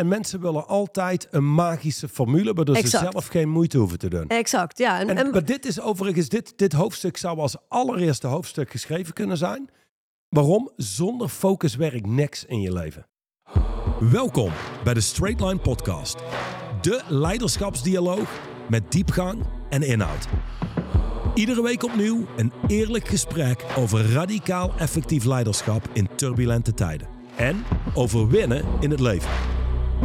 En mensen willen altijd een magische formule, waardoor Exact. ze zelf geen moeite hoeven te doen. Exact, ja. En, En, en- maar dit is overigens, dit, dit hoofdstuk zou als allereerste hoofdstuk geschreven kunnen zijn. Waarom? Zonder focus werkt niks in je leven. Welkom bij de Straight Line Podcast. De leiderschapsdialoog met diepgang en inhoud. Iedere week opnieuw een eerlijk gesprek over radicaal effectief leiderschap in turbulente tijden. En over winnen in het leven.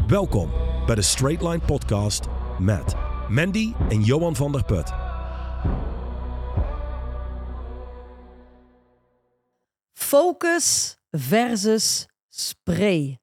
Welkom bij de Straight Line Podcast met Mandy en Johan van der Put. focus versus spray.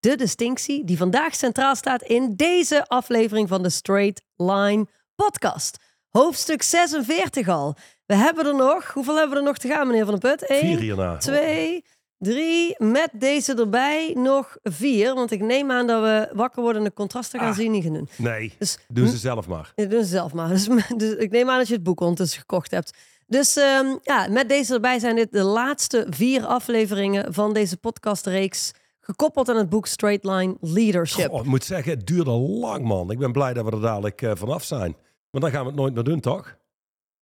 De distinctie die vandaag centraal staat in deze aflevering van de Straight Line podcast. Hoofdstuk 46 al. We hebben er nog, hoeveel hebben we er nog te gaan, meneer Van der Put? Eén, Vier hierna. twee, drie, met deze erbij nog vier. Want ik neem aan dat we wakker worden en de contrasten gaan Ah. zien niet doen. Nee, Dus doe ze zelf maar. Ja, Doe ze zelf maar. Dus, dus ik neem aan dat je het boek ondertussen gekocht hebt. Dus ehm, ja, met deze erbij zijn dit de laatste vier afleveringen van deze podcastreeks. Gekoppeld aan het boek Straight Line Leadership. Goh, ik moet zeggen, het duurde lang, man. Ik ben blij dat we er dadelijk eh, vanaf zijn. Want dan gaan we het nooit meer doen, toch?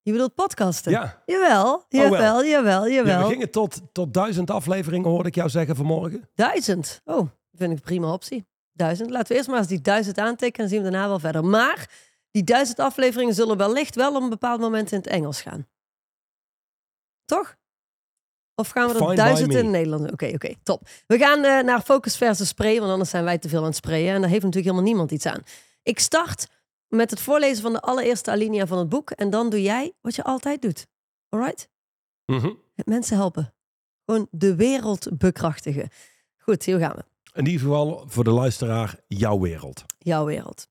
Je bedoelt podcasten? Ja. Jawel, jawel, jawel, Ja, jawel. we gingen tot, tot duizend afleveringen, hoorde ik jou zeggen vanmorgen. Duizend. Oh, vind ik een prima optie. Duizend. Laten we eerst maar eens die duizend aantekenen en zien we daarna wel verder. Maar die duizend afleveringen zullen wellicht wel op een bepaald moment in het Engels gaan. Toch? Of gaan we er duizend in het Nederlands? Oké, oké, top. We gaan eh, naar focus versus spray, want anders zijn wij te veel aan het sprayen. En daar heeft natuurlijk helemaal niemand iets aan. Ik start met het voorlezen van de allereerste alinea van het boek. En dan doe jij wat je altijd doet. Alright? Mhm. Mensen helpen. Gewoon de wereld bekrachtigen. Goed, hier gaan we. In ieder geval voor de luisteraar, jouw wereld. jouw wereld.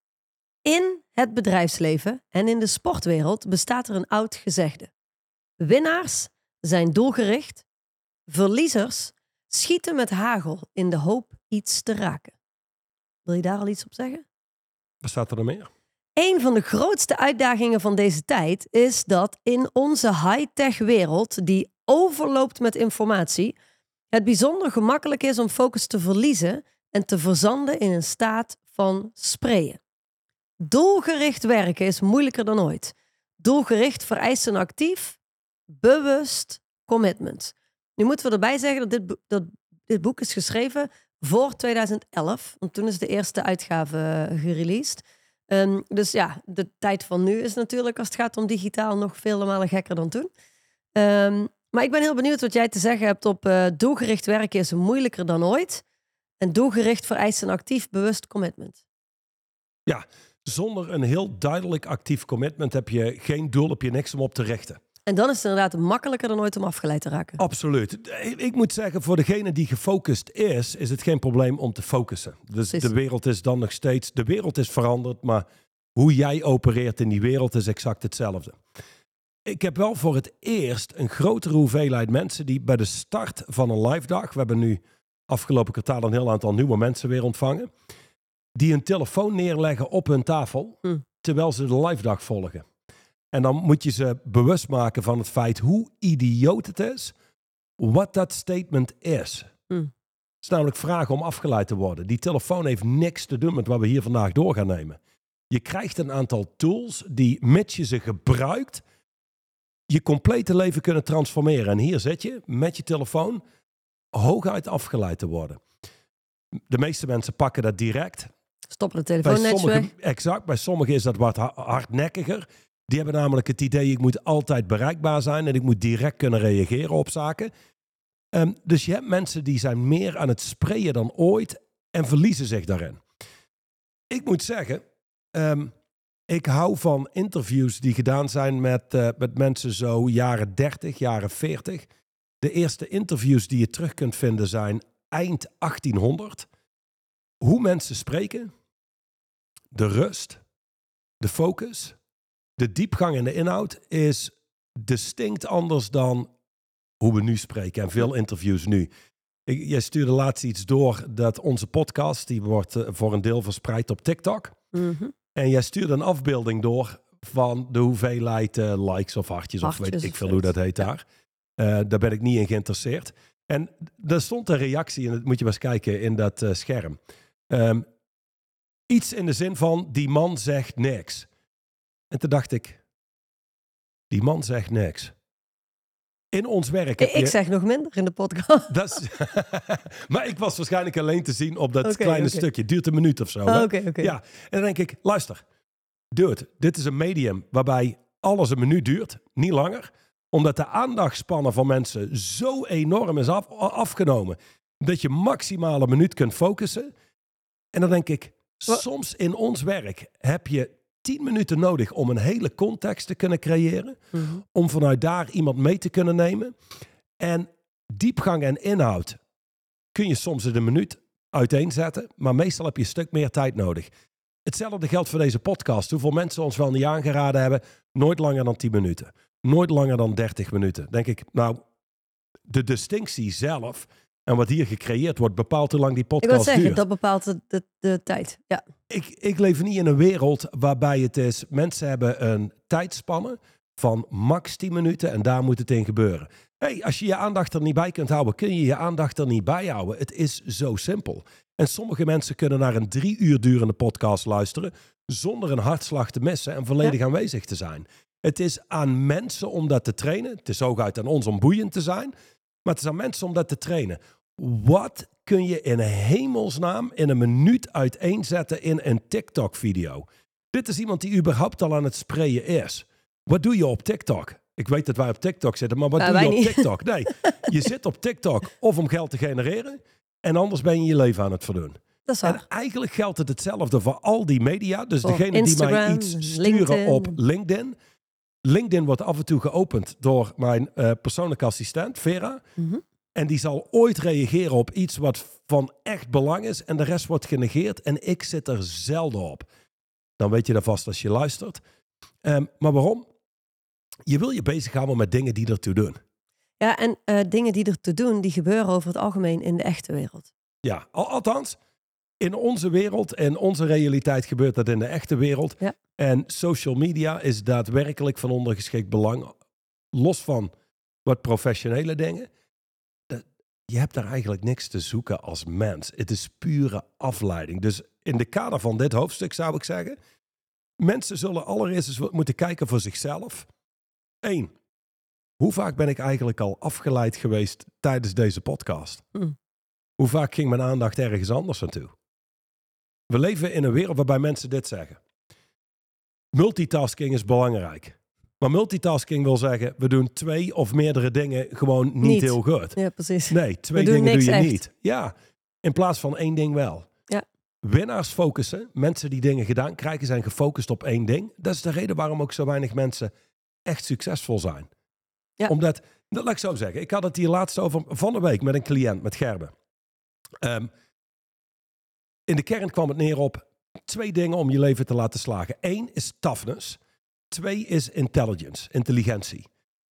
In het bedrijfsleven en in de sportwereld bestaat er een oud gezegde. Winnaars zijn doelgericht, verliezers schieten met hagel in de hoop iets te raken. Wil je daar al iets op zeggen? Wat staat er nog meer? Een van de grootste uitdagingen van deze tijd is dat in onze high-tech wereld, die overloopt met informatie, het bijzonder gemakkelijk is om focus te verliezen en te verzanden in een staat van sprayen. Doelgericht werken is moeilijker dan ooit. Doelgericht vereist een actief, bewust commitment. Nu moeten we erbij zeggen dat dit, dat dit boek is geschreven voor 2011, want toen is de eerste uitgave eh, gereleased. Ehm, dus ja, de tijd van nu is natuurlijk als het gaat om digitaal nog vele malen gekker dan toen. Ehm, maar ik ben heel benieuwd wat jij te zeggen hebt op eh, doelgericht werken is moeilijker dan ooit. En doelgericht vereist een actief, bewust commitment. Zonder een heel duidelijk actief commitment heb je geen doel, heb je niks om op te richten. En dan is het inderdaad makkelijker dan ooit om afgeleid te raken. Absoluut. Ik moet zeggen, voor degene die gefocust is, is het geen probleem om te focussen. Dus Precies. de wereld is dan nog steeds, de wereld is veranderd, maar hoe jij opereert in die wereld is exact hetzelfde. Ik heb wel voor het eerst een grotere hoeveelheid mensen die bij de start van een live dag, we hebben nu afgelopen kwartaal een heel aantal nieuwe mensen weer ontvangen, die een telefoon neerleggen op hun tafel Hm. terwijl ze de live dag volgen. En dan moet je ze bewust maken van het feit hoe idioot het is, wat dat statement is. Hm. Het is namelijk vragen om afgeleid te worden. Die telefoon heeft niks te doen met wat we hier vandaag door gaan nemen. Je krijgt een aantal tools die, mits je ze gebruikt, je complete leven kunnen transformeren. En hier zit je met je telefoon hooguit afgeleid te worden. De meeste mensen pakken dat direct. Stoppen de Bij telefoon sommigen, weg. exact, bij sommigen is dat wat ha- hardnekkiger. Die hebben namelijk het idee, ik moet altijd bereikbaar zijn en ik moet direct kunnen reageren op zaken. Ehm, dus je hebt mensen die zijn meer aan het sprayen dan ooit en verliezen zich daarin. Ik moet zeggen, ehm, ik hou van interviews die gedaan zijn met, eh, met mensen zo jaren 30, jaren 40. De eerste interviews die je terug kunt vinden zijn eind 1800. Hoe mensen spreken, de rust, de focus, de diepgang en de inhoud is distinct anders dan hoe we nu spreken en veel interviews nu. Ik, jij stuurde laatst iets door dat onze podcast, die wordt eh, voor een deel verspreid op TikTok. Mhm. En jij stuurde een afbeelding door van de hoeveelheid eh, likes of hartjes, of weet ik veel hoe dat heet Ja. daar. Eh, daar ben ik niet in geïnteresseerd. En er stond een reactie, en dat moet je maar eens kijken in dat scherm. Ehm, iets in de zin van, die man zegt niks. En toen dacht ik, die man zegt niks. In ons werk heb Ik, je- zeg nog minder in de podcast. Dat is, maar ik was waarschijnlijk alleen te zien op dat kleine stukje. Duurt een minuut of zo. Oh. Ja, en dan denk ik, luister, dude, dit is een medium waarbij alles een minuut duurt, niet langer. Omdat de aandachtspannen van mensen zo enorm is af, afgenomen, dat je maximaal een minuut kunt focussen. En dan denk ik, soms in ons werk heb je tien minuten nodig om een hele context te kunnen creëren Mhm. om vanuit daar iemand mee te kunnen nemen. En diepgang en inhoud kun je soms in een minuut uiteenzetten, maar meestal heb je een stuk meer tijd nodig. Hetzelfde geldt voor deze podcast. Hoeveel mensen ons wel niet aangeraden hebben, nooit langer dan 10 minuten. Nooit langer dan 30 minuten. Denk ik, nou, de distinctie zelf en wat hier gecreëerd wordt, bepaalt hoe lang die Ik wil podcast zeggen, duurt. dat bepaalt de, de, de tijd. Ja. Ik, ik leef niet in een wereld waarbij het is, mensen hebben een tijdspanne van max 10 minuten en daar moet het in gebeuren. Hey, als je je aandacht er niet bij kunt houden, kun je je aandacht er niet bij houden. Het is zo simpel. En sommige mensen kunnen naar een drie uur durende podcast luisteren zonder een hartslag te missen en volledig aanwezig te zijn. Het is aan mensen om dat te trainen. Het is hooguit aan ons om boeiend te zijn. Maar het is aan mensen om dat te trainen. Wat kun je in hemelsnaam in een minuut uiteenzetten in een TikTok-video? Dit is iemand die überhaupt al aan het sprayen is. Wat doe je op TikTok? Ik weet dat wij op TikTok zitten, maar wat Nou, doe je op niet. TikTok? Nee, je zit op TikTok of om geld te genereren en anders ben je je leven aan het verdoen. Dat is. En eigenlijk geldt het hetzelfde voor al die media. Dus degene die mij iets sturen LinkedIn. op LinkedIn. LinkedIn wordt af en toe geopend door mijn eh, persoonlijke assistent, Vera. Mhm. En die zal ooit reageren op iets wat van echt belang is. En de rest wordt genegeerd. En ik zit er zelden op. Dan weet je dat vast als je luistert. Ehm, maar waarom? Je wil je bezighouden met dingen die ertoe doen. Ja, en eh, dingen die er te doen, die gebeuren over het algemeen in de echte wereld. Ja, al, althans, in onze wereld en onze realiteit gebeurt dat in de echte wereld. Ja. En social media is daadwerkelijk van ondergeschikt belang. Los van wat professionele dingen. Je hebt daar eigenlijk niks te zoeken als mens. Het is pure afleiding. Dus in de kader van dit hoofdstuk zou ik zeggen... mensen zullen allereerst eens moeten kijken voor zichzelf. Eén, hoe vaak ben ik eigenlijk al afgeleid geweest tijdens deze podcast? Hm. Hoe vaak ging mijn aandacht ergens anders naartoe? We leven in een wereld waarbij mensen dit zeggen. Multitasking is belangrijk. Maar multitasking wil zeggen, we doen twee of meerdere dingen gewoon niet, Niet. heel goed. Ja, precies. Nee, twee dingen doe je echt. niet. Ja, in plaats van één ding wel. Ja. Winnaars focussen, mensen die dingen gedaan krijgen, zijn gefocust op één ding. Dat is de reden waarom ook zo weinig mensen echt succesvol zijn. Ja. Omdat, dat laat ik zo zeggen, ik had het hier laatst over van de week met een cliënt, met Gerben. Ehm, in de kern kwam het neer op twee dingen om je leven te laten slagen. Eén is toughness. Twee is intelligence, intelligentie.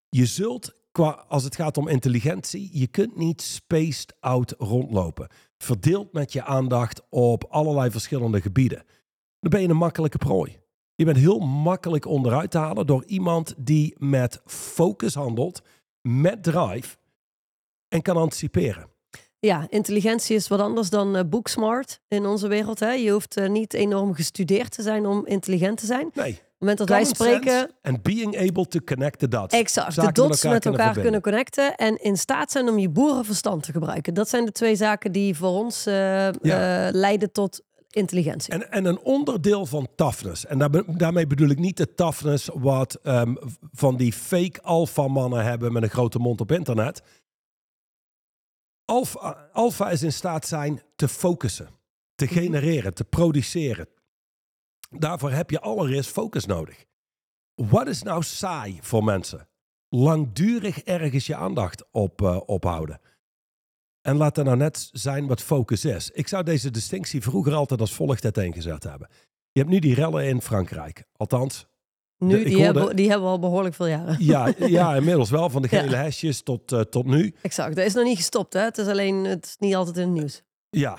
Je zult, qua, als het gaat om intelligentie, je kunt niet spaced out rondlopen. Verdeeld met je aandacht op allerlei verschillende gebieden. Dan ben je een makkelijke prooi. Je bent heel makkelijk onderuit te halen door iemand die met focus handelt, met drive en kan anticiperen. Ja, intelligentie is wat anders dan eh, booksmart in onze wereld. Hè? Je hoeft eh, niet enorm gestudeerd te zijn om intelligent te zijn. Op Nee, het moment dat wij spreken, and being able to connect the dots. exact, Zaken de dots met elkaar, kunnen connecten en in staat zijn om je boerenverstand te gebruiken. Dat zijn de twee zaken die voor ons eh, Ja. leiden tot intelligentie. En, en een onderdeel van toughness. En daar, daarmee bedoel ik niet de toughness wat ehm, van die fake alpha mannen hebben met een grote mond op internet. Alpha, is in staat zijn te focussen, te Mhm. genereren, te produceren. Daarvoor heb je allereerst focus nodig. Wat is nou saai voor mensen? Langdurig ergens je aandacht op eh, ophouden. En laat er nou net zijn wat focus is. Ik zou deze distinctie vroeger altijd als volgt uiteengezet hebben. Je hebt nu die rellen in Frankrijk. Althans, nu, die, hoorde- hebben, die hebben we al behoorlijk veel jaren. ja, ja inmiddels wel. Van de Ja. gele hesjes tot, eh, tot nu. Exact, dat is nog niet gestopt. Hè? Het is alleen, het is niet altijd in het nieuws. Ja,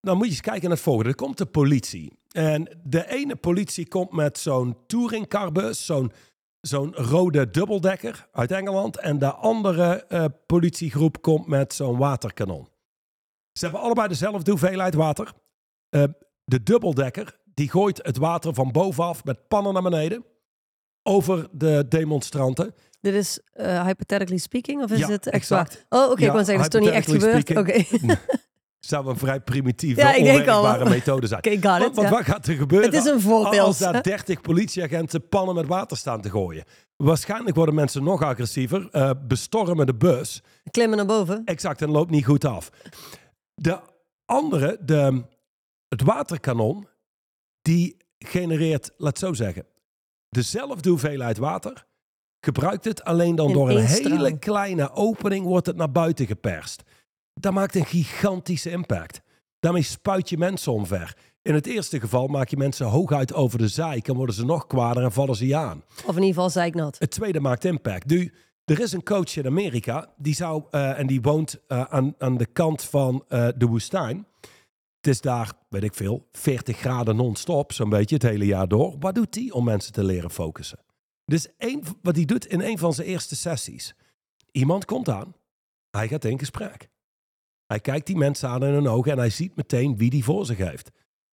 dan moet je eens kijken naar het volgende. Er komt de politie. En de ene politie komt met zo'n touringcarbus, zo'n zo'n rode dubbeldekker uit Engeland. En de andere eh, politiegroep komt met zo'n waterkanon. Ze hebben allebei dezelfde hoeveelheid water. Eh, de dubbeldekker, die gooit het water van bovenaf met pannen naar beneden over de demonstranten. Dit is uh, hypothetically speaking, of is Ja, het echt exact. waar? Oh, oké, Ja, ik wou zeggen, dat is toch niet echt gebeurd? Oké, Zou een vrij primitieve, Ja, onwerkbare methode zijn. Oké, got Want, it. want ja. wat gaat er gebeuren? Het is een voorbeeld. Als daar 30 politieagenten pannen met water staan te gooien. Waarschijnlijk worden mensen nog agressiever, eh, bestormen de bus. Klimmen naar boven. Exact, en loopt niet goed af. De andere, de, het waterkanon, die genereert, laat zo zeggen, dezelfde hoeveelheid water. Gebruikt het alleen dan door een hele kleine opening wordt het naar buiten geperst. Dat maakt een gigantische impact. Daarmee spuit je mensen omver. In het eerste geval maak je mensen hooguit over de zeik en worden ze nog kwader en vallen ze je aan. Of in ieder geval zeiknat. Het tweede maakt impact. Nu, er is een coach in Amerika, die zou, eh, en die woont eh, aan, aan de kant van eh, de woestijn. Het is daar, weet ik veel, 40 graden non-stop, zo'n beetje het hele jaar door. Wat doet hij om mensen te leren focussen? Dus één, wat hij doet in een van zijn eerste sessies. Iemand komt aan, hij gaat in gesprek. Hij kijkt die mensen aan in hun ogen en hij ziet meteen wie die voor zich heeft.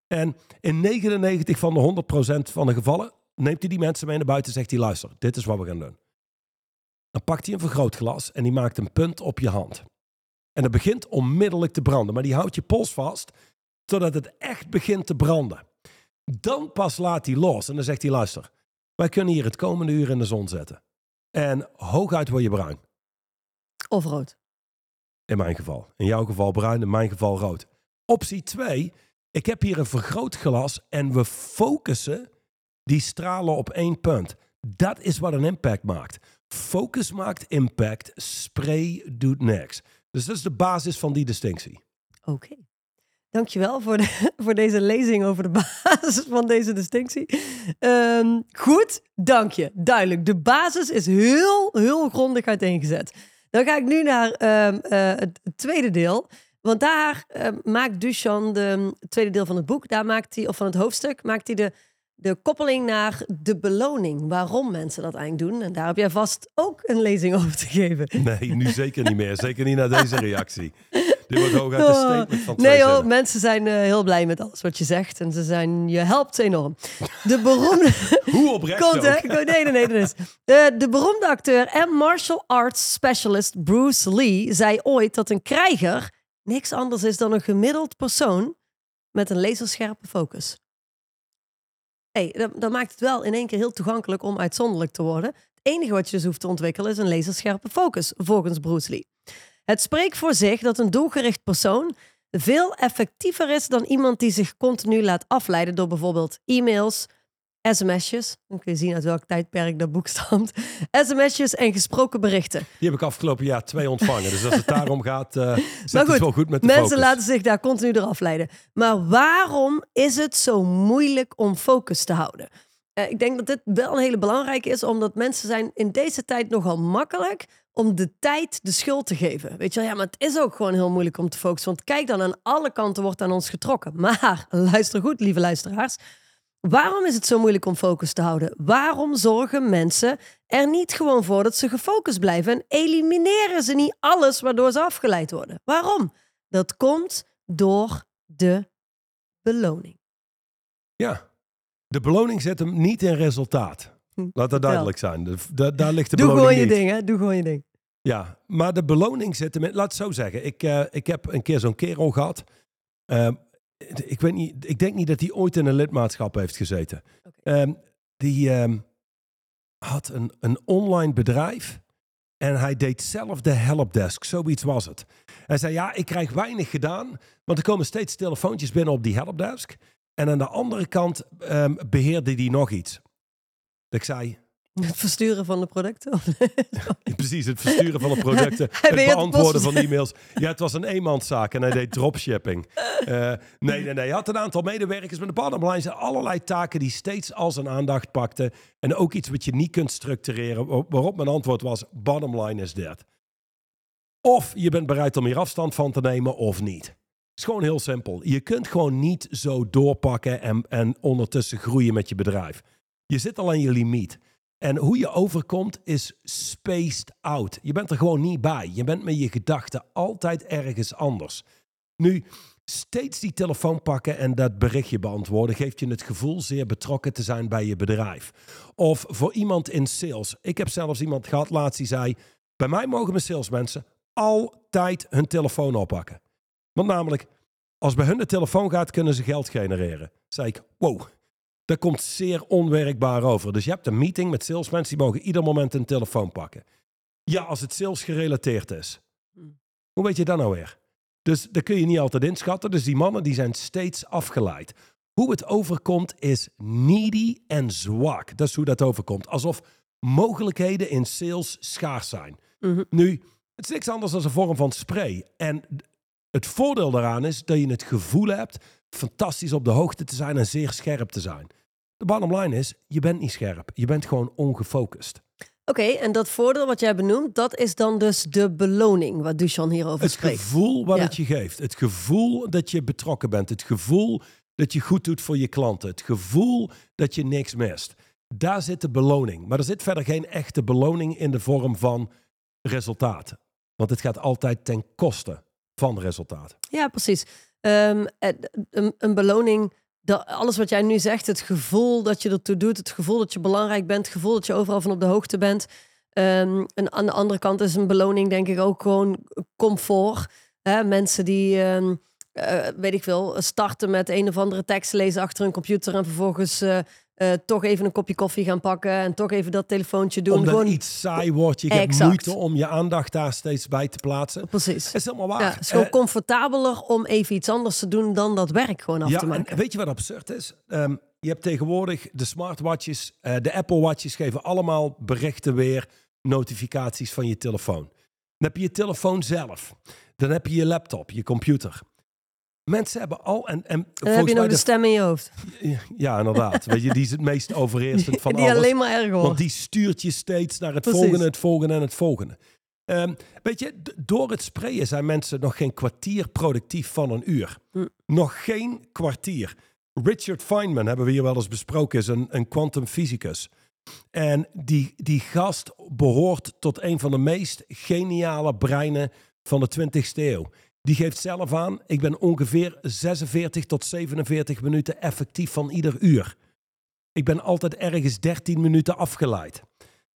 En in 99 van de 100% van de gevallen neemt hij die mensen mee naar buiten en zegt hij, luister, dit is wat we gaan doen. Dan pakt hij een vergrootglas en die maakt een punt op je hand. En dat begint onmiddellijk te branden, maar die houdt je pols vast totdat het echt begint te branden. Dan pas laat hij los en dan zegt hij, luister, wij kunnen hier het komende uur in de zon zetten. En hooguit word je bruin, Of rood. in mijn geval. In jouw geval bruin, in mijn geval rood. Optie 2, ik heb hier een vergrootglas en we focussen die stralen op één punt. Dat is wat een impact maakt. Focus maakt impact, spray doet niks. Dus dat is de basis van die distinctie. Oké. Dankjewel voor, de, voor deze lezing over de basis van deze distinctie. Ehm, goed, dank je. Duidelijk. De basis is heel, heel grondig uiteengezet. Dan ga ik nu naar ehm, eh, het tweede deel. Want daar ehm, maakt Duchamp, de, het tweede deel van het boek, daar maakt hij, of van het hoofdstuk, maakt hij de, de koppeling naar de beloning. Waarom mensen dat eigenlijk doen. En daar heb jij vast ook een lezing over te geven. Nee, nu zeker niet meer. Zeker niet na deze reactie. Dit wordt hooguit een statement van twee Nee zinnen. mensen zijn eh, heel blij met alles wat je zegt. En ze zijn, je helpt enorm. De beroemde... Hoe oprecht Komt, hè? ook. Ik- Nee, nee, nee. dat is. De, de beroemde acteur en martial arts specialist Bruce Lee zei ooit dat een krijger niks anders is dan een gemiddeld persoon met een laserscherpe focus. hey, dat, dat maakt het wel in één keer heel toegankelijk om uitzonderlijk te worden. Het enige wat je dus hoeft te ontwikkelen is een laserscherpe focus, volgens Bruce Lee. Het spreekt voor zich dat een doelgericht persoon veel effectiever is dan iemand die zich continu laat afleiden door bijvoorbeeld e-mails, sms'jes. Dan kun je zien uit welk tijdperk dat boek stamt. sms'jes en gesproken berichten. Die heb ik afgelopen jaar twee ontvangen. Dus als het daarom gaat, eh zit Maar het wel goed met de Mensen focus. laten zich daar continu door afleiden. Maar waarom is het zo moeilijk om focus te houden? Eh, ik denk dat dit wel een hele belangrijke is, omdat mensen zijn in deze tijd nogal makkelijk om de tijd de schuld te geven. Weet je wel, ja, maar het is ook gewoon heel moeilijk om te focussen. Want kijk dan, aan alle kanten wordt aan ons getrokken. Maar luister goed, lieve luisteraars. Waarom is het zo moeilijk om focus te houden? Waarom zorgen mensen er niet gewoon voor dat ze gefocust blijven en elimineren ze niet alles waardoor ze afgeleid worden? Waarom? Dat komt door de beloning. Ja. De beloning zit hem niet in resultaat. Laat dat duidelijk zijn. De, de- daar ligt de Doe beloning gewoon je niet. ding, hè? Doe gewoon je ding. Ja, maar de beloning zit hem in... Laat het zo zeggen. Ik, eh, ik heb een keer zo'n kerel gehad. Ehm, ik, weet niet, ik denk niet dat hij ooit in een lidmaatschap heeft gezeten. Ehm, die ehm, had een, een online bedrijf. En hij deed zelf de helpdesk. Zoiets was het. Hij zei, ja, ik krijg weinig gedaan. Want er komen steeds telefoontjes binnen op die helpdesk. En aan de andere kant beheerde hij nog iets. Ik zei, Het versturen van de producten. Precies, het versturen van de producten, het beantwoorden van e-mails. Ja, het was een eenmanszaak en hij deed dropshipping. Eh, nee, nee, nee. Hij had een aantal medewerkers met de bottom line. zijn allerlei taken die steeds al zijn aandacht pakten. En ook iets wat je niet kunt structureren. wa- Waarop mijn antwoord was, bottom line is dit. Of je bent bereid om hier afstand van te nemen of niet. Het is gewoon heel simpel. Je kunt gewoon niet zo doorpakken en, en ondertussen groeien met je bedrijf. Je zit al aan je limiet. En hoe je overkomt is spaced out. Je bent er gewoon niet bij. Je bent met je gedachten altijd ergens anders. Nu, Steeds die telefoon pakken en dat berichtje beantwoorden geeft je het gevoel zeer betrokken te zijn bij je bedrijf. Of voor iemand in sales. Ik heb zelfs iemand gehad laatst die zei: Bij mij mogen mijn salesmensen altijd hun telefoon oppakken. Want namelijk, als bij hun de telefoon gaat, kunnen ze geld genereren. Zei ik: Wow, dat komt zeer onwerkbaar over. Dus je hebt een meeting met salesmensen die mogen ieder moment een telefoon pakken. Ja, als het sales gerelateerd is. Hoe weet je dat nou weer? Dus dat kun je niet altijd inschatten. Dus die mannen die zijn steeds afgeleid. Hoe het overkomt is needy en zwak. Dat is hoe dat overkomt. Alsof mogelijkheden in sales schaars zijn. Mhm. Nu, het is niks anders dan een vorm van spray. En het voordeel daaraan is dat je het gevoel hebt fantastisch op de hoogte te zijn en zeer scherp te zijn. De bottom line is, je bent niet scherp. Je bent gewoon ongefocust. Oké, en dat voordeel wat jij benoemt, dat is dan dus de beloning wat Duchan hierover Het spreekt. gevoel wat Ja. het je geeft. Het gevoel dat je betrokken bent. Het gevoel dat je goed doet voor je klanten. Het gevoel dat je niks mist. Daar zit de beloning. Maar er zit verder geen echte beloning in de vorm van resultaat. Want het gaat altijd ten koste van resultaat. Ja, precies. Ehm, eh, een, een beloning, dat, alles wat jij nu zegt, het gevoel dat je ertoe doet, het gevoel dat je belangrijk bent, het gevoel dat je overal van op de hoogte bent. Ehm, en aan de andere kant is een beloning denk ik ook gewoon comfort. Mensen die, ehm, eh, weet ik veel, starten met een of andere tekst lezen achter een computer en vervolgens eh, eh, toch even een kopje koffie gaan pakken en toch even dat telefoontje doen. Omdat Gewoon, iets saai wordt. Je hebt moeite om je aandacht daar steeds bij te plaatsen. Precies. Dat is helemaal waar. Ja, het is gewoon Eh, comfortabeler om even iets anders te doen dan dat werk gewoon af ja, te maken. en weet je wat absurd is? Ehm, je hebt tegenwoordig de smartwatches, eh, de Apple Watches geven allemaal berichten weer, notificaties van je telefoon. Dan heb je je telefoon zelf. Dan heb je je laptop, je computer. Mensen hebben al en, en dan heb je nog de stem in je hoofd. ja inderdaad, weet je, die is het meest overheersend van die alles. alleen maar erger. Want die stuurt je steeds naar het Precies. volgende, het volgende en het volgende. Ehm, weet je, door het sprayen zijn mensen nog geen kwartier productief van een uur. Hm. Nog geen kwartier. Richard Feynman, hebben we hier wel eens besproken, is een, een kwantumfysicus. En die, die gast behoort tot een van de meest geniale breinen van de 20ste eeuw. Die geeft zelf aan, ik ben ongeveer 46 tot 47 minuten effectief van ieder uur. Ik ben altijd ergens 13 minuten afgeleid.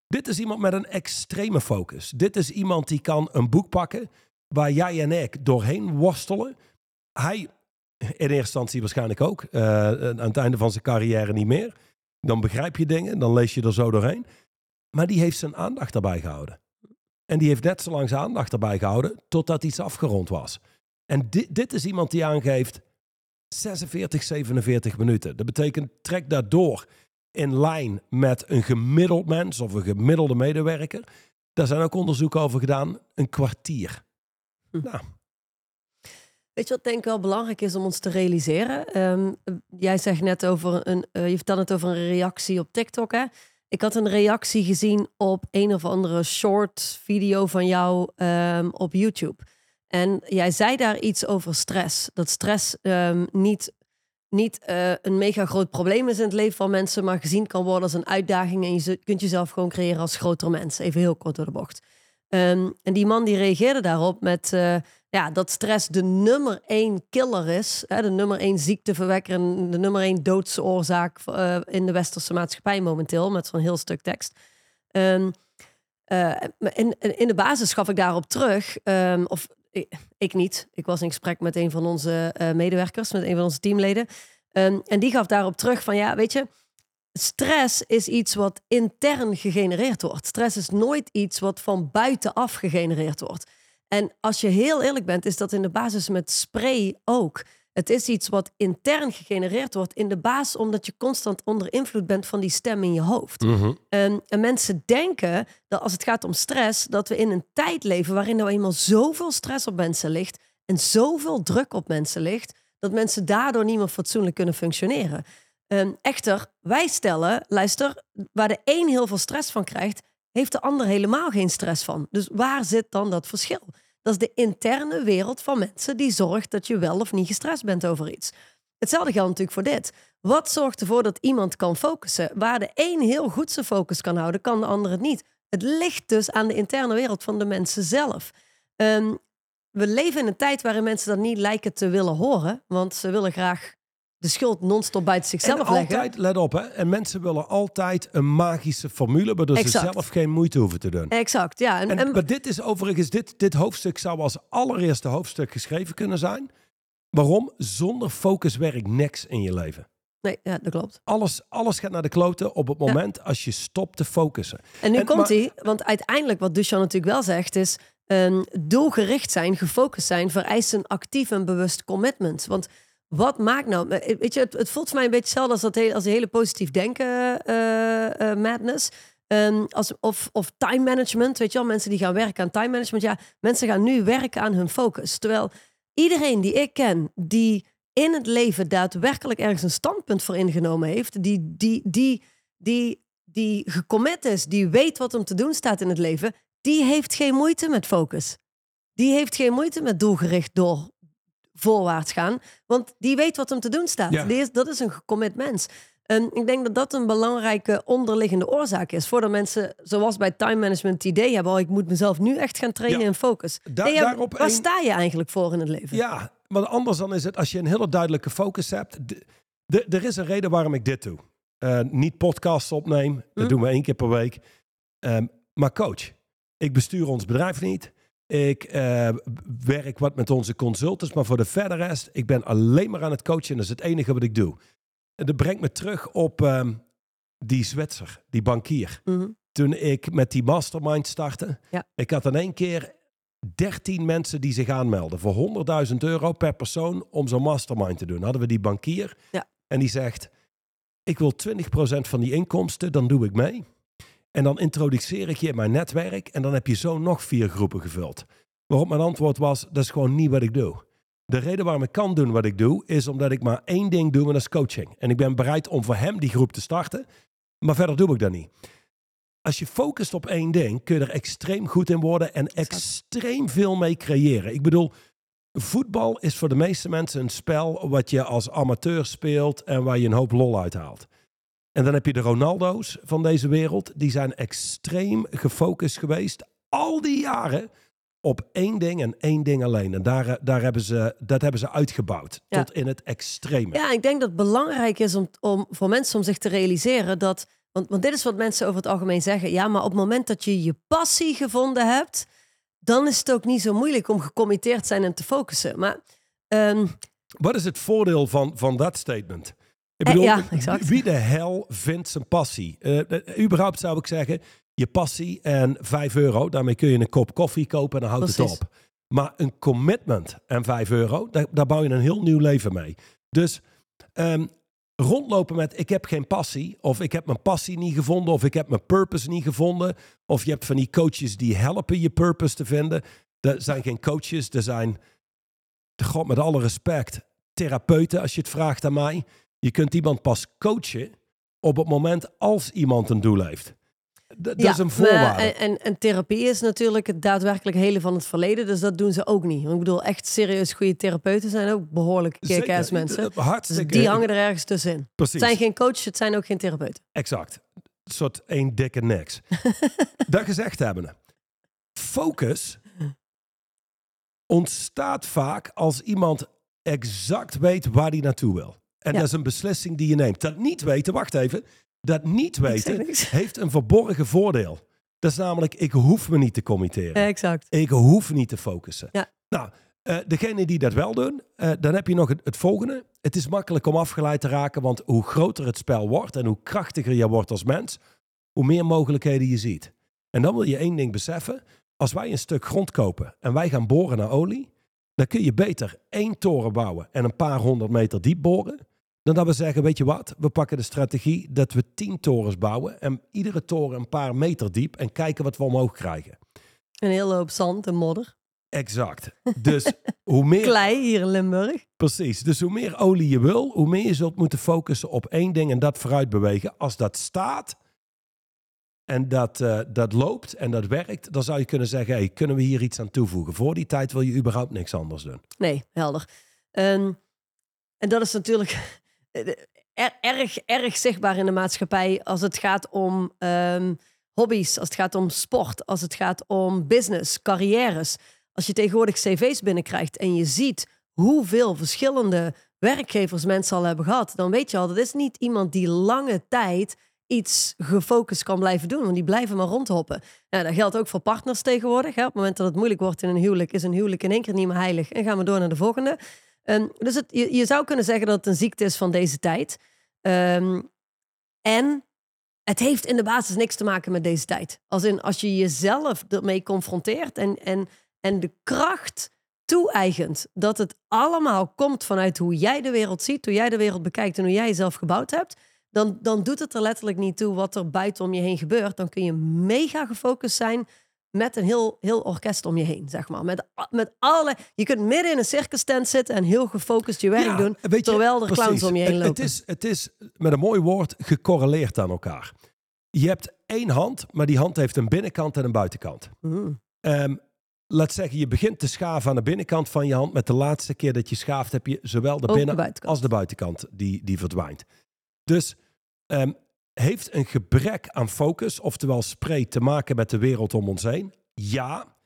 Dit is iemand met een extreme focus. Dit is iemand die kan een boek pakken waar jij en ik doorheen worstelen. Hij, in eerste instantie waarschijnlijk ook, eh, aan het einde van zijn carrière niet meer. Dan begrijp je dingen, dan lees je er zo doorheen. Maar die heeft zijn aandacht erbij gehouden. En die heeft net zo lang zijn aandacht erbij gehouden totdat iets afgerond was. En dit, dit is iemand die aangeeft 46, 47 minuten. Dat betekent, trek dat door in lijn met een gemiddeld mens of een gemiddelde medewerker. Daar zijn ook onderzoeken over gedaan, een kwartier. Hm. Nou, Weet je wat denk ik wel belangrijk is om ons te realiseren? Ehm, jij zegt net over een, eh, je vertelt het over een reactie op TikTok, hè? Ik had een reactie gezien op een of andere short video van jou ehm, op YouTube. En jij zei daar iets over stress. Dat stress ehm, niet, niet eh, een mega groot probleem is in het leven van mensen, maar gezien kan worden als een uitdaging. En je kunt jezelf gewoon creëren als groter mens. Even heel kort door de bocht. Ehm, en die man die reageerde daarop met eh, ja, dat stress de nummer één killer is. Hè, de nummer één ziekteverwekker en de nummer één doodsoorzaak eh, in de westerse maatschappij momenteel. Met zo'n heel stuk tekst. Ehm, eh, in, in de basis gaf ik daarop terug, ehm, of ik, ik niet. Ik was in gesprek met een van onze eh, medewerkers, met een van onze teamleden. Ehm, en die gaf daarop terug van ja, weet je, stress is iets wat intern gegenereerd wordt. Stress is nooit iets wat van buitenaf gegenereerd wordt. En als je heel eerlijk bent, is dat in de basis met spray ook. Het is iets wat intern gegenereerd wordt in de basis omdat je constant onder invloed bent van die stem in je hoofd. mhm. En, en mensen denken dat als het gaat om stress, dat we in een tijd leven waarin er eenmaal zoveel stress op mensen ligt en zoveel druk op mensen ligt, dat mensen daardoor niet meer fatsoenlijk kunnen functioneren. Ehm, echter, wij stellen, luister, waar de een heel veel stress van krijgt, heeft de ander helemaal geen stress van. Dus waar zit dan dat verschil? Dat is de interne wereld van mensen die zorgt dat je wel of niet gestrest bent over iets. Hetzelfde geldt natuurlijk voor dit. Wat zorgt ervoor dat iemand kan focussen? Waar de een heel goed zijn focus kan houden, kan de ander het niet. Het ligt dus aan de interne wereld van de mensen zelf. Ehm, we leven in een tijd waarin mensen dat niet lijken te willen horen. Want ze willen graag de schuld non-stop buiten zichzelf en leggen. altijd, let op hè, en mensen willen altijd een magische formule, waardoor Exact. ze zelf geen moeite hoeven te doen. Exact, ja. En, En, en- maar dit is overigens, dit, dit hoofdstuk zou als allereerste hoofdstuk geschreven kunnen zijn. Waarom? Zonder focus werkt niks in je leven. nee, ja, dat klopt. Alles, alles gaat naar de kloten op het moment als je stopt te focussen. En nu En- komt hij, want uiteindelijk wat Duchan natuurlijk wel zegt is... een doelgericht zijn, gefocust zijn, vereist een actief en bewust commitment. Want wat maakt nou... eh, Weet je, het, het voelt voor mij een beetje hetzelfde als, dat hele, als hele positief denken eh, eh, madness. Ehm, als, of, of time management, weet je wel, mensen die gaan werken aan time management. Ja, mensen gaan nu werken aan hun focus. Terwijl iedereen die ik ken, die in het leven daadwerkelijk ergens een standpunt voor ingenomen heeft, die, die, die, die, die gecommit is, die weet wat hem te doen staat in het leven, die heeft geen moeite met focus. Die heeft geen moeite met doelgericht door voorwaarts gaan, want die weet wat hem te doen staat. Ja. Die is, dat is een gecommit mens. En ik denk dat dat een belangrijke onderliggende oorzaak is. Voordat mensen, zoals bij time management, het idee hebben: oh, ik moet mezelf nu echt gaan trainen Ja. in focus. Da- Nee, ja, daarop waar sta je eigenlijk voor in het leven? Ja, want anders dan is het, als je een hele duidelijke focus hebt. Er is een reden waarom ik dit doe. Eh, niet podcasts opneem, dat Hm. doen we één keer per week. Ehm, maar coach, ik bestuur ons bedrijf niet. Ik eh, werk wat met onze consultants, maar voor de verder rest, ik ben alleen maar aan het coachen. Dat is het enige wat ik doe. En dat brengt me terug op ehm, die Zwitser, die bankier. Mhm. Toen ik met die mastermind startte, Ja. ik had in één keer 13 mensen die zich aanmelden voor 100.000 euro per persoon om zo'n mastermind te doen. Hadden we die bankier Ja. en die zegt, ik wil 20% van die inkomsten, dan doe ik mee. En dan introduceer ik je in mijn netwerk en dan heb je zo nog vier groepen gevuld. Waarop mijn antwoord was, dat is gewoon niet wat ik doe. De reden waarom ik kan doen wat ik doe, is omdat ik maar één ding doe en dat is coaching. En ik ben bereid om voor hem die groep te starten, maar verder doe ik dat niet. Als je focust op één ding, kun je er extreem goed in worden en extreem veel mee creëren. Ik bedoel, voetbal is voor de meeste mensen een spel wat je als amateur speelt en waar je een hoop lol uithaalt. En dan heb je de Ronaldo's van deze wereld, die zijn extreem gefocust geweest, al die jaren, op één ding en één ding alleen. En daar, daar hebben ze, dat hebben ze uitgebouwd Ja. tot in het extreme. Ja, ik denk dat het belangrijk is om, om voor mensen om zich te realiseren dat. Want, want dit is wat mensen over het algemeen zeggen. Ja, maar op het moment dat je je passie gevonden hebt, dan is het ook niet zo moeilijk om gecommitteerd te zijn en te focussen. Maar ehm, Wat is het voordeel van, van dat statement? Ik Eh, bedoel, ja, exact. wie de hel vindt zijn passie? Eh, eh, überhaupt zou ik zeggen, je passie en 5 euro, daarmee kun je een kop koffie kopen en dan houdt Precies. het op. Maar een commitment en 5 euro, daar, daar bouw je een heel nieuw leven mee. Dus ehm, rondlopen met ik heb geen passie, of ik heb mijn passie niet gevonden, of ik heb mijn purpose niet gevonden, of je hebt van die coaches die helpen je purpose te vinden. Er zijn geen coaches, er zijn, god met alle respect, therapeuten als je het vraagt aan mij. Je kunt iemand pas coachen op het moment als iemand een doel heeft. D- dat ja, is een voorwaarde. en, en, en therapie is natuurlijk het daadwerkelijk hele van het verleden. Dus dat doen ze ook niet. Want ik bedoel, echt serieus goede therapeuten zijn ook behoorlijk kick-ass mensen. Dus die hangen er ergens tussenin. Precies. Het zijn geen coaches, het zijn ook geen therapeuten. Exact. Een soort één dikke niks. dat gezegd hebben. Focus ontstaat vaak als iemand exact weet waar hij naartoe wil. En Ja. dat is een beslissing die je neemt. Dat niet weten, wacht even. Dat niet weten heeft een verborgen voordeel. Dat is namelijk, ik hoef me niet te committeren. Exact. Ik hoef niet te focussen. Ja. Nou, eh degene die dat wel doen, eh, dan heb je nog het, het volgende. Het is makkelijk om afgeleid te raken, want hoe groter het spel wordt en hoe krachtiger je wordt als mens, hoe meer mogelijkheden je ziet. En dan wil je één ding beseffen. Als wij een stuk grond kopen en wij gaan boren naar olie, dan kun je beter één toren bouwen en een paar honderd meter diep boren, dan dat we zeggen, weet je wat, we pakken de strategie dat we tien torens bouwen en iedere toren een paar meter diep en kijken wat we omhoog krijgen. Een hele hoop zand en modder. Exact. Dus hoe meer, Klei hier in Limburg. precies. Dus hoe meer olie je wil, hoe meer je zult moeten focussen op één ding en dat vooruit bewegen. Als dat staat en dat, eh, dat loopt en dat werkt, dan zou je kunnen zeggen, hey, kunnen we hier iets aan toevoegen? Voor die tijd wil je überhaupt niks anders doen. Nee, helder. Ehm, en dat is natuurlijk er- erg, erg zichtbaar in de maatschappij als het gaat om ehm, hobby's, als het gaat om sport, als het gaat om business, carrières. Als je tegenwoordig cv's binnenkrijgt en je ziet hoeveel verschillende werkgevers mensen al hebben gehad, dan weet je al, dat is niet iemand die lange tijd iets gefocust kan blijven doen. Want die blijven maar rondhoppen. Ja, dat geldt ook voor partners tegenwoordig. Hè. Op het moment dat het moeilijk wordt in een huwelijk, is een huwelijk in één keer niet meer heilig. En gaan we door naar de volgende. Um, dus het, je, zou kunnen zeggen dat het een ziekte is van deze tijd. Um, en het heeft in de basis niks te maken met deze tijd. Als in als je jezelf ermee confronteert en, en, en de kracht toe-eigent dat het allemaal komt vanuit hoe jij de wereld ziet, hoe jij de wereld bekijkt en hoe jij jezelf gebouwd hebt, dan, dan doet het er letterlijk niet toe wat er buiten om je heen gebeurt. Dan kun je mega gefocust zijn met een heel, heel orkest om je heen, zeg maar. Met, met alle, je kunt midden in een circus tent zitten en heel gefocust je werk doen, je, terwijl er precies, clowns om je heen lopen. Het is, het is, met een mooi woord, gecorreleerd aan elkaar. Je hebt één hand, maar die hand heeft een binnenkant en een buitenkant. Mm. Um, laat zeggen, je begint te schaven aan de binnenkant van je hand. Met de laatste keer dat je schaaft, heb je zowel de binnen- als de buitenkant die, die verdwijnt. Dus um, heeft een gebrek aan focus, oftewel spray, te maken met de wereld om ons heen? Ja.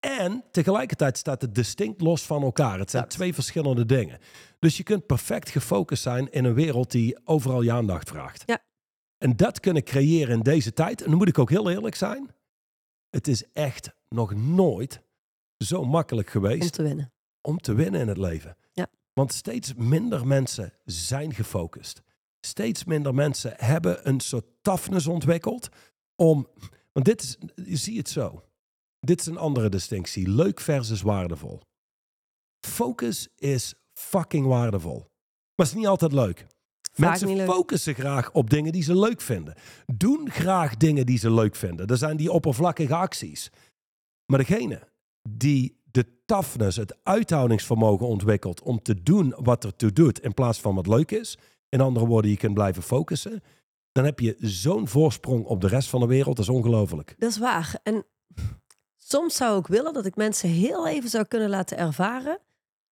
En tegelijkertijd staat het distinct los van elkaar. Het zijn twee verschillende dingen. Dus je kunt perfect gefocust zijn in een wereld die overal je aandacht vraagt. Ja. En dat kunnen creëren in deze tijd. En dan moet ik ook heel eerlijk zijn. Het is echt nog nooit zo makkelijk geweest. Om te winnen. Om te winnen in het leven. Ja. Want steeds minder mensen zijn gefocust steeds minder mensen hebben een soort toughness ontwikkeld om. Want dit is, je ziet het zo. Dit is een andere distinctie. Leuk versus waardevol. Focus is fucking waardevol. Maar het is niet altijd leuk. mensen focussen graag op dingen die ze leuk vinden. Doen graag dingen die ze leuk vinden. Er zijn die oppervlakkige acties. Maar degene die de toughness, het uithoudingsvermogen ontwikkelt om te doen wat er toe doet in plaats van wat leuk is, in andere woorden, je kunt blijven focussen. Dan heb je zo'n voorsprong op de rest van de wereld. Dat is ongelooflijk. Dat is waar. En soms zou ik willen dat ik mensen heel even zou kunnen laten ervaren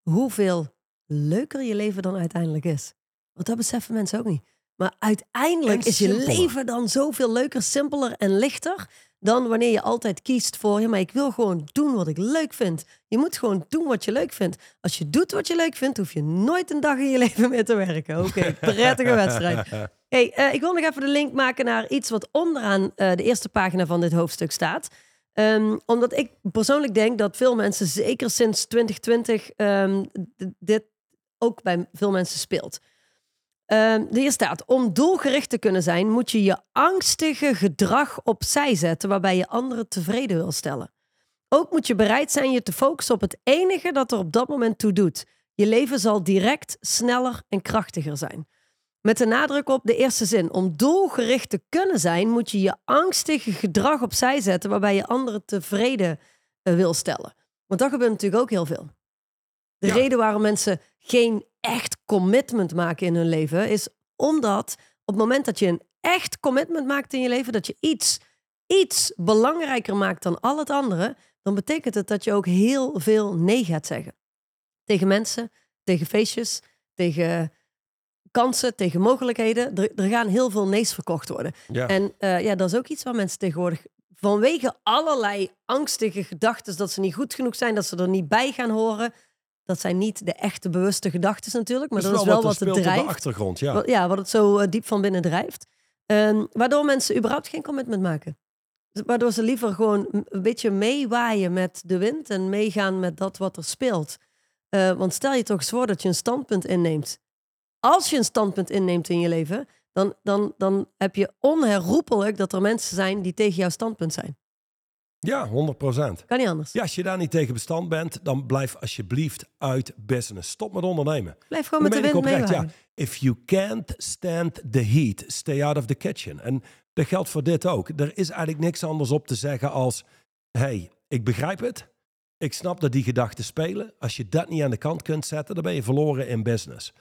hoeveel leuker je leven dan uiteindelijk is. Want dat beseffen mensen ook niet. Maar uiteindelijk is je leven dan zoveel leuker, simpeler en lichter dan wanneer je altijd kiest voor, ja, maar ik wil gewoon doen wat ik leuk vind. Je moet gewoon doen wat je leuk vindt. Als je doet wat je leuk vindt, hoef je nooit een dag in je leven meer te werken. Oké, prettige wedstrijd. Hey, uh, ik wil nog even de link maken naar iets wat onderaan uh, de eerste pagina van dit hoofdstuk staat. Um, omdat ik persoonlijk denk dat veel mensen, zeker sinds 2020, um, ehm, dit ook bij veel mensen speelt. Uh, hier staat, om doelgericht te kunnen zijn, moet je je angstige gedrag opzij zetten waarbij je anderen tevreden wil stellen. Ook moet je bereid zijn je te focussen op het enige dat er op dat moment toe doet. Je leven zal direct, sneller en krachtiger zijn. Met de nadruk op de eerste zin. Om doelgericht te kunnen zijn, moet je je angstige gedrag opzij zetten waarbij je anderen tevreden uh, wil stellen. Want dat gebeurt natuurlijk ook heel veel. De reden waarom mensen geen echt commitment maken in hun leven, is omdat op het moment dat je een echt commitment maakt in je leven, dat je iets, iets belangrijker maakt dan al het andere, dan betekent het dat je ook heel veel nee gaat zeggen. Tegen mensen, tegen feestjes, tegen kansen, tegen mogelijkheden. Er, er gaan heel veel nee's verkocht worden. Ja. En uh, ja, dat is ook iets waar mensen tegenwoordig vanwege allerlei angstige gedachten dat ze niet goed genoeg zijn, dat ze er niet bij gaan horen, dat zijn niet de echte bewuste gedachten natuurlijk, maar dat, is wel wat, het drijft. de achtergrond, ja. Wat, ja, wat het zo uh, diep van binnen drijft. Um, waardoor mensen überhaupt geen commitment maken. Waardoor ze liever gewoon een beetje meewaaien met de wind en meegaan met dat wat er speelt. Uh, want stel je toch eens voor dat je een standpunt inneemt. Als je een standpunt inneemt in je leven, dan, dan, dan heb je onherroepelijk dat er mensen zijn die tegen jouw standpunt zijn. Ja, 100 procent. Kan niet anders. Ja, als je daar niet tegen bestand bent, dan blijf alsjeblieft uit business. Stop met ondernemen. Blijf gewoon met de wind mee. Ja, if you can't stand the heat, stay out of the kitchen. En dat geldt voor dit ook. Er is eigenlijk niks anders op te zeggen als... hey, ik begrijp het. Ik snap dat die gedachten spelen. Als je dat niet aan de kant kunt zetten, dan ben je verloren in business.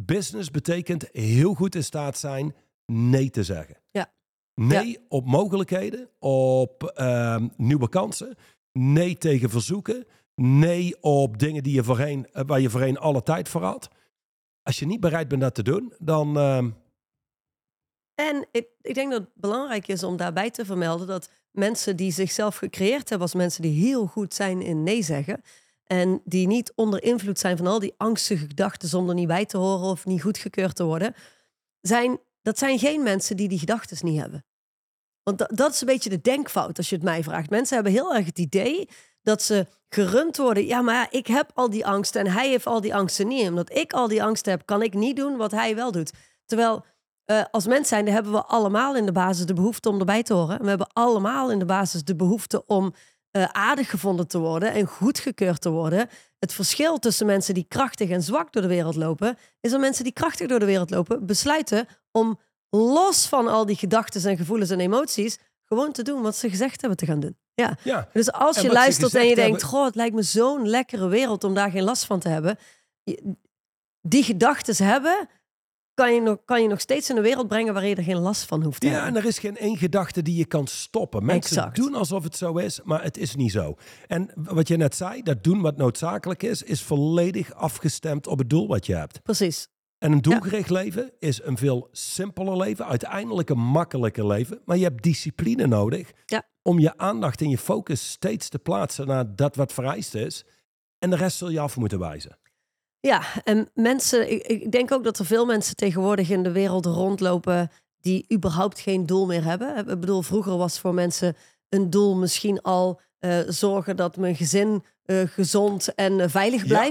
Business betekent heel goed in staat zijn nee te zeggen. Ja. Nee op mogelijkheden, op uh, nieuwe kansen. Nee tegen verzoeken. Nee op dingen die je voorheen, eh, waar je voorheen alle tijd voor had. Als je niet bereid bent dat te doen, dan. Uh... En ik, ik denk dat het belangrijk is om daarbij te vermelden dat mensen die zichzelf gecreëerd hebben als mensen die heel goed zijn in nee zeggen. En die niet onder invloed zijn van al die angstige gedachten zonder niet bij te horen of niet goedgekeurd te worden. Zijn, dat zijn geen mensen die die gedachten niet hebben. Want dat, is een beetje de denkfout als je het mij vraagt. Mensen hebben heel erg het idee dat ze gerund worden. Ja, maar ik heb al die angsten en hij heeft al die angsten niet. Omdat ik al die angsten heb, kan ik niet doen wat hij wel doet. Terwijl uh, als mens zijn, hebben we allemaal in de basis de behoefte om erbij te horen. we hebben allemaal in de basis de behoefte om uh, aardig gevonden te worden en goedgekeurd te worden. Het verschil tussen mensen die krachtig en zwak door de wereld lopen, is dat mensen die krachtig door de wereld lopen besluiten om los van al die gedachten en gevoelens en emoties gewoon te doen wat ze gezegd hebben te gaan doen. Ja. ja. Dus als je luistert en je denkt, goh, het lijkt me zo'n lekkere wereld om daar geen last van te hebben. Die gedachten hebben, kan je, nog, kan je nog steeds in een wereld brengen waar je er geen last van hoeft te ja, hebben. en er is geen één gedachte die je kan stoppen. Mensen Exact. doen alsof het zo is, maar het is niet zo. En wat je net zei, dat doen wat noodzakelijk is, is volledig afgestemd op het doel wat je hebt. Precies. En een doelgericht leven is een veel simpeler leven, uiteindelijk een makkelijker leven. Maar je hebt discipline nodig Ja. om je aandacht en je focus steeds te plaatsen naar dat wat vereist is. En de rest zul je af moeten wijzen. Ja, en mensen, ik, ik denk ook dat er veel mensen tegenwoordig in de wereld rondlopen die überhaupt geen doel meer hebben. Ik bedoel, vroeger was voor mensen een doel misschien al eh, zorgen dat mijn gezin eh, gezond en eh, veilig Ja.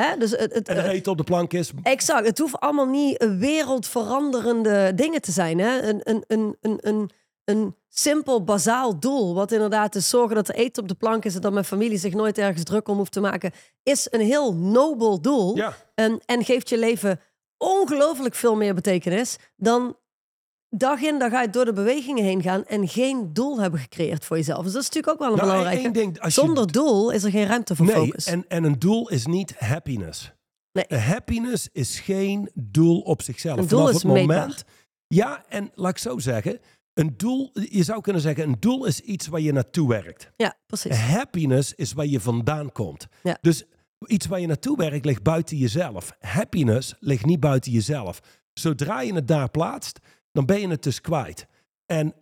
Hè? Dus het, het, En er eten op de plank is. Exact. Het hoeft allemaal niet wereldveranderende dingen te zijn. Hè? Een, een, een, een, een, een simpel, bazaal doel. Wat inderdaad is zorgen dat er eten op de plank is... en dat mijn familie zich nooit ergens druk om hoeft te maken... is een heel nobel doel. Ja. En, en geeft je leven ongelooflijk veel meer betekenis... dan dag in dag uit door de bewegingen heen gaan... en geen doel hebben gecreëerd voor jezelf. Dus dat is natuurlijk ook wel een Nou, belangrijke. één ding, als je- Zonder doel is er geen ruimte voor Nee, focus. en, en een doel is niet happiness. Nee. Happiness is geen doel op zichzelf. Een doel Vanaf is het moment, meetbaar. Ja, en laat ik zo zeggen. Een doel, je zou kunnen zeggen, een doel is iets waar je naartoe werkt. Ja, precies. Happiness is waar je vandaan komt. Ja. Dus iets waar je naartoe werkt ligt buiten jezelf. Happiness ligt niet buiten jezelf. Zodra je het daar plaatst, dan ben je het dus kwijt. En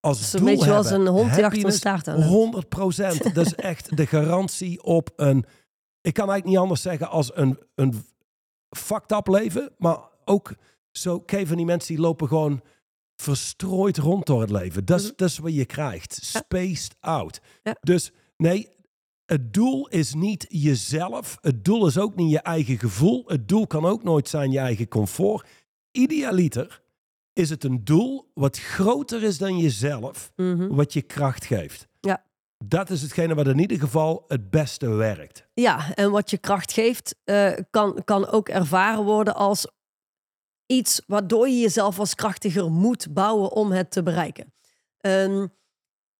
als is een beetje hebben, een hond die achter staart aan loopt. 100 procent. Dat is echt de garantie op een. Ik kan eigenlijk niet anders zeggen als een, een fucked up leven. Maar ook zo. Kijk van die mensen die lopen gewoon verstrooid rond door het leven. Dat is, dat is wat je krijgt. Spaced out. Ja. Dus nee. Het doel is niet jezelf. Het doel is ook niet je eigen gevoel. Het doel kan ook nooit zijn je eigen comfort. Idealiter is het een doel wat groter is dan jezelf Mhm. wat je kracht geeft. Ja. Dat is hetgene wat in ieder geval het beste werkt. Ja, en wat je kracht geeft, eh, kan, kan ook ervaren worden als iets waardoor je jezelf als krachtiger moet bouwen om het te bereiken. Ehm,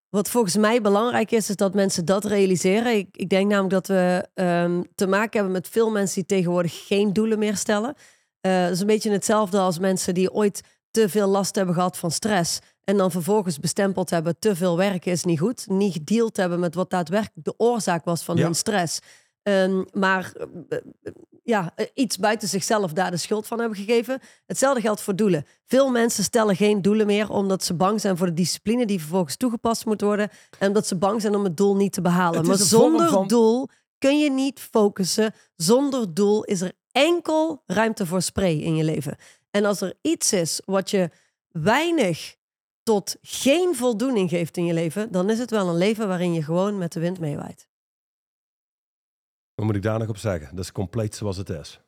wat volgens mij belangrijk is, is dat mensen dat realiseren. Ik, ik denk namelijk dat we ehm, te maken hebben met veel mensen die tegenwoordig geen doelen meer stellen. Eh dat is een beetje hetzelfde als mensen die ooit te veel last hebben gehad van stress. En dan vervolgens bestempeld hebben, te veel werken is niet goed. Niet gedeeld hebben met wat daadwerkelijk de oorzaak was van Ja. hun stress. Ehm, maar eh, eh, ja, eh, iets buiten zichzelf daar de schuld van hebben gegeven. Hetzelfde geldt voor doelen. Veel mensen stellen geen doelen meer omdat ze bang zijn voor de discipline die vervolgens toegepast moet worden. En omdat ze bang zijn om het doel niet te behalen. Maar zonder van- doel kun je niet focussen. Zonder doel is er enkel ruimte voor spray in je leven. En als er iets is wat je weinig tot geen voldoening geeft in je leven, dan is het wel een leven waarin je gewoon met de wind meewaait. Wat moet ik daar nog op zeggen? Dat is compleet zoals het is.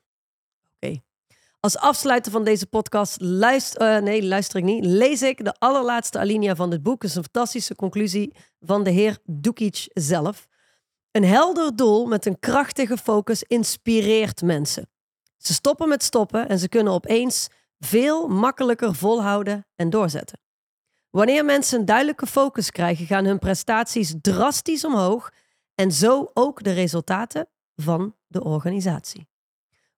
Als afsluiter van deze podcast luister, nee, luister ik niet, lees ik de allerlaatste alinea van dit boek. Het is een fantastische conclusie van de heer Dukic zelf. Een helder doel met een krachtige focus inspireert mensen. Ze stoppen met stoppen en ze kunnen opeens veel makkelijker volhouden en doorzetten. Wanneer mensen een duidelijke focus krijgen, gaan hun prestaties drastisch omhoog en zo ook de resultaten van de organisatie.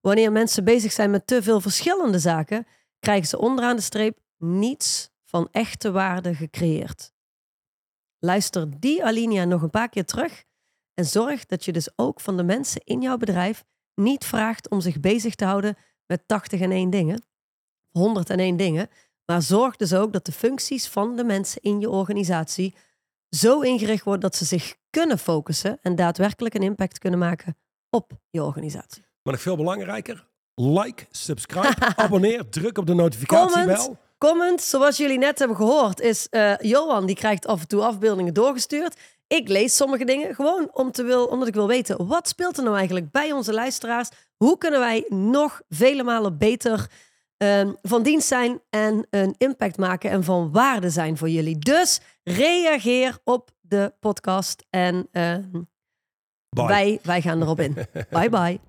Wanneer mensen bezig zijn met te veel verschillende zaken, krijgen ze onderaan de streep niets van echte waarde gecreëerd. Luister die alinea nog een paar keer terug en zorg dat je dus ook van de mensen in jouw bedrijf niet vraagt om zich bezig te houden met 80 en 1 dingen, 101 dingen, maar zorg dus ook dat de functies van de mensen in je organisatie zo ingericht wordt dat ze zich kunnen focussen en daadwerkelijk een impact kunnen maken op je organisatie. Maar nog veel belangrijker, like, subscribe, abonneer, druk op de notificatiebel. Comment, comment, zoals jullie net hebben gehoord, is uh, Johan die krijgt af en toe afbeeldingen doorgestuurd. Ik lees sommige dingen gewoon om te wil, omdat ik wil weten wat speelt er nou eigenlijk bij onze luisteraars. Hoe kunnen wij nog vele malen beter uh, van dienst zijn en een impact maken en van waarde zijn voor jullie. Dus reageer op de podcast en uh, wij, wij gaan erop in. bye bye.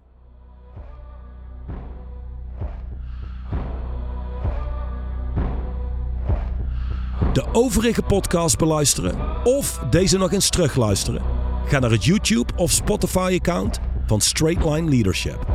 De overige podcast beluisteren of deze nog eens terugluisteren. Ga naar het YouTube of Spotify account van Straightline Leadership.